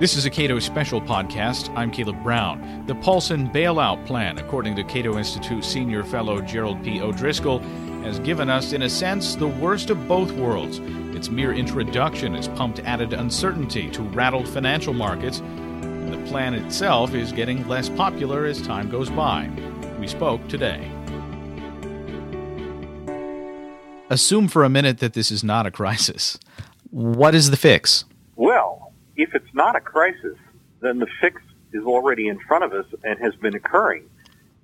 This is a Cato special podcast. I'm Caleb Brown. The Paulson bailout plan, according to Cato Institute senior fellow Gerald P. O'Driscoll, has given us, in a sense, the worst of both worlds. Its mere introduction has pumped added uncertainty to rattled financial markets, and the plan itself is getting less popular as time goes by. We spoke today. Assume for a minute that this is not a crisis. What is the fix? Well, if it's not a crisis, then the fix is already in front of us and has been occurring.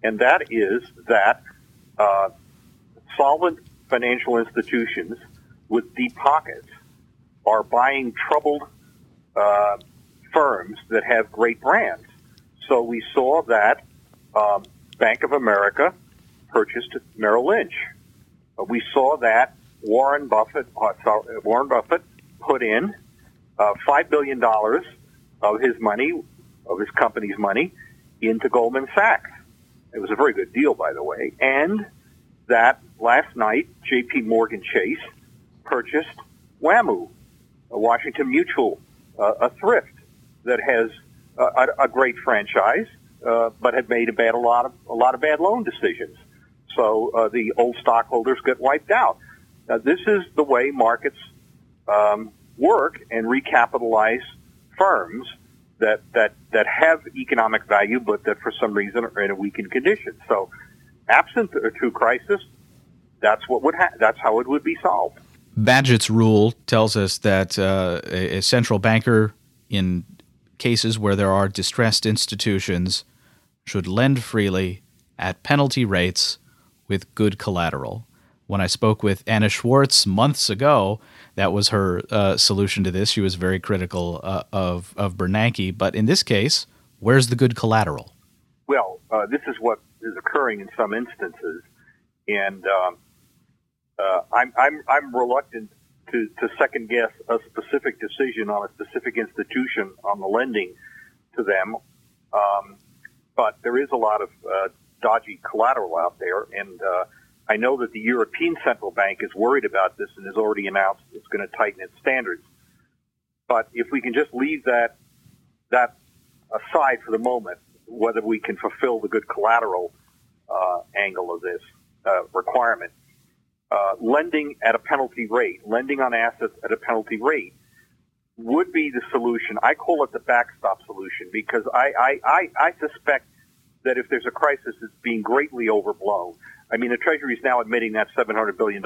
And that is that uh, solvent financial institutions with deep pockets are buying troubled uh, firms that have great brands. So we saw that um, Bank of America purchased Merrill Lynch. Uh, we saw that Warren Buffett, uh, Warren Buffett put in uh, five billion dollars of his money, of his company's money, into Goldman Sachs. It was a very good deal, by the way. And that last night, J.P. Morgan Chase purchased WAMU, a Washington Mutual, uh, a thrift that has a, a great franchise, uh, but had made a bad a lot of a lot of bad loan decisions. So uh, the old stockholders get wiped out. Now, this is the way markets um, work and recapitalize firms that, that, that have economic value, but that for some reason are in a weakened condition. So, absent a true crisis, that's what would ha- that's how it would be solved. Bagehot's rule tells us that uh, a central banker in cases where there are distressed institutions should lend freely at penalty rates with good collateral. When I spoke with Anna Schwartz months ago, that was her uh, solution to this. She was very critical uh, of of Bernanke, but in this case, where's the good collateral? Well, uh, this is what is occurring in some instances, and um, uh, I'm I'm I'm reluctant to, to second guess a specific decision on a specific institution on the lending to them. Um, but there is a lot of uh, dodgy collateral out there, and uh, I know that the European Central Bank is worried about this and has already announced it's going to tighten its standards. But if we can just leave that that aside for the moment, whether we can fulfill the good collateral uh, angle of this uh, requirement, uh, lending at a penalty rate, lending on assets at a penalty rate, would be the solution. I call it the backstop solution because I, I, I, I suspect that if there's a crisis, it's being greatly overblown. I mean, the Treasury is now admitting that $700 billion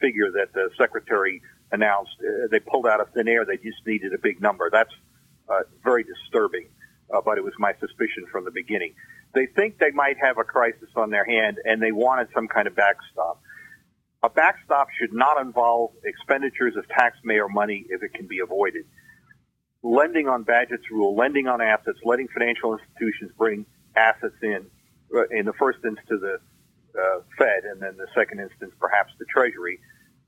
figure that the Secretary announced. Uh, they pulled out of thin air. They just needed a big number. That's uh, very disturbing, uh, but it was my suspicion from the beginning. They think they might have a crisis on their hand, and they wanted some kind of backstop. A backstop should not involve expenditures of taxpayer money if it can be avoided. Lending on Bagehot's rule, lending on assets, letting financial institutions bring assets in, uh, in the first instance to the uh, Fed, and then the second instance perhaps the Treasury.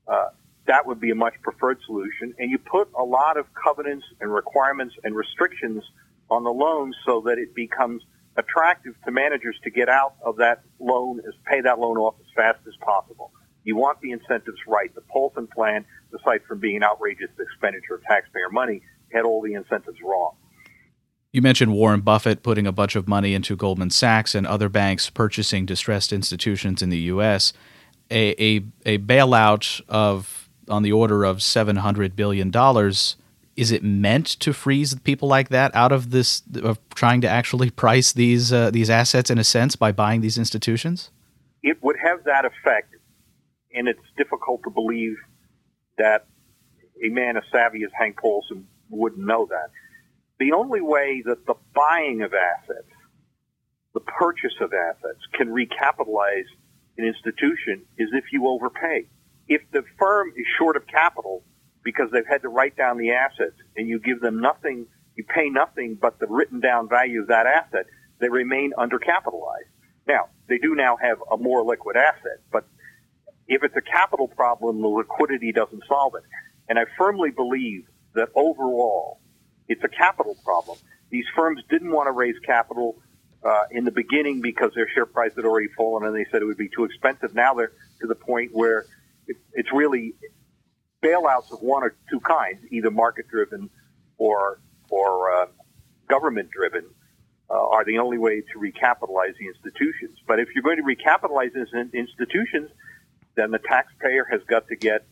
Uh, that would be a much preferred solution. And you put a lot of covenants and requirements and restrictions on the loan so that it becomes attractive to managers to get out of that loan, is pay that loan off as fast as possible. You want the incentives right. The Paulson plan, aside from being an outrageous expenditure of taxpayer money, had all the incentives wrong. You mentioned Warren Buffett putting a bunch of money into Goldman Sachs and other banks purchasing distressed institutions in the U.S. A, a, a bailout of on the order of seven hundred billion dollars. Is it meant to freeze people like that out of this of trying to actually price these uh, these assets in a sense by buying these institutions? It would have that effect, and it's difficult to believe that a man as savvy as Hank Paulson wouldn't know that the only way that the buying of assets, the purchase of assets can recapitalize an institution is if you overpay. If the firm is short of capital because they've had to write down the assets and you give them nothing, you pay nothing but the written down value of that asset, they remain undercapitalized. Now, they do now have a more liquid asset, but if it's a capital problem, the liquidity doesn't solve it. And I firmly believe that overall, it's a capital problem. These firms didn't want to raise capital uh, in the beginning because their share price had already fallen and they said it would be too expensive. Now they're to the point where it, it's really bailouts of one or two kinds, either market driven or or uh, government driven uh, are the only way to recapitalize the institutions. But if you're going to recapitalize institutions, then the taxpayer has got to get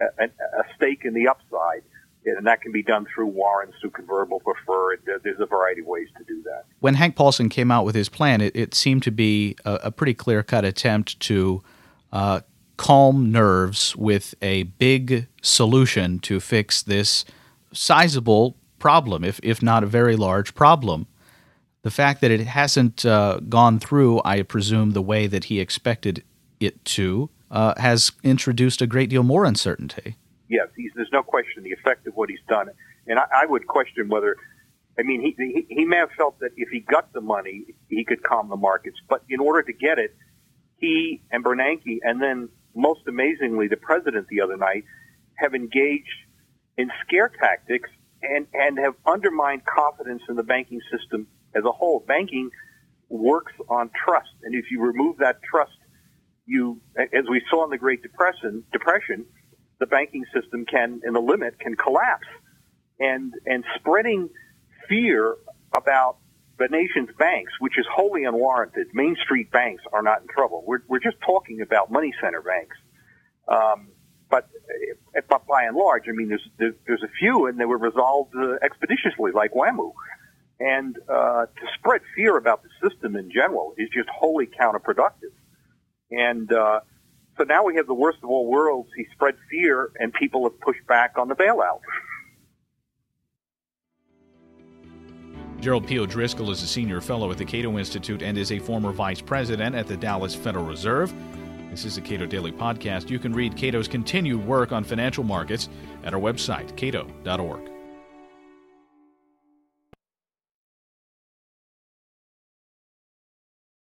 a, a stake in the upside. And that can be done through warrants, through convertible preferred. There's a variety of ways to do that. When Hank Paulson came out with his plan, it, it seemed to be a, a pretty clear cut attempt to uh, calm nerves with a big solution to fix this sizable problem, if, if not a very large problem. The fact that it hasn't uh, gone through, I presume, the way that he expected it to, uh, has introduced a great deal more uncertainty. Yes, there's no question the effect of what he's done. And I, I would question whether, I mean, he, he, he may have felt that if he got the money, he could calm the markets. But in order to get it, he and Bernanke, and then most amazingly, the president the other night, have engaged in scare tactics and, and have undermined confidence in the banking system as a whole. Banking works on trust. And if you remove that trust, you, as we saw in the Great Depression, depression, the banking system can, in the limit, can collapse. And, and spreading fear about the nation's banks, which is wholly unwarranted. Main Street banks are not in trouble. We're, we're just talking about money center banks. Um, but, but by and large, I mean, there's, there's, there's a few and they were resolved uh, expeditiously, like WAMU. And uh, to spread fear about the system in general is just wholly counterproductive. And uh, so now we have the worst of all worlds. He spread fear, and people have pushed back on the bailout. Gerald P. O'Driscoll is a senior fellow at the Cato Institute and is a former vice president at the Dallas Federal Reserve. This is the Cato Daily Podcast. You can read Cato's continued work on financial markets at our website, cato.org.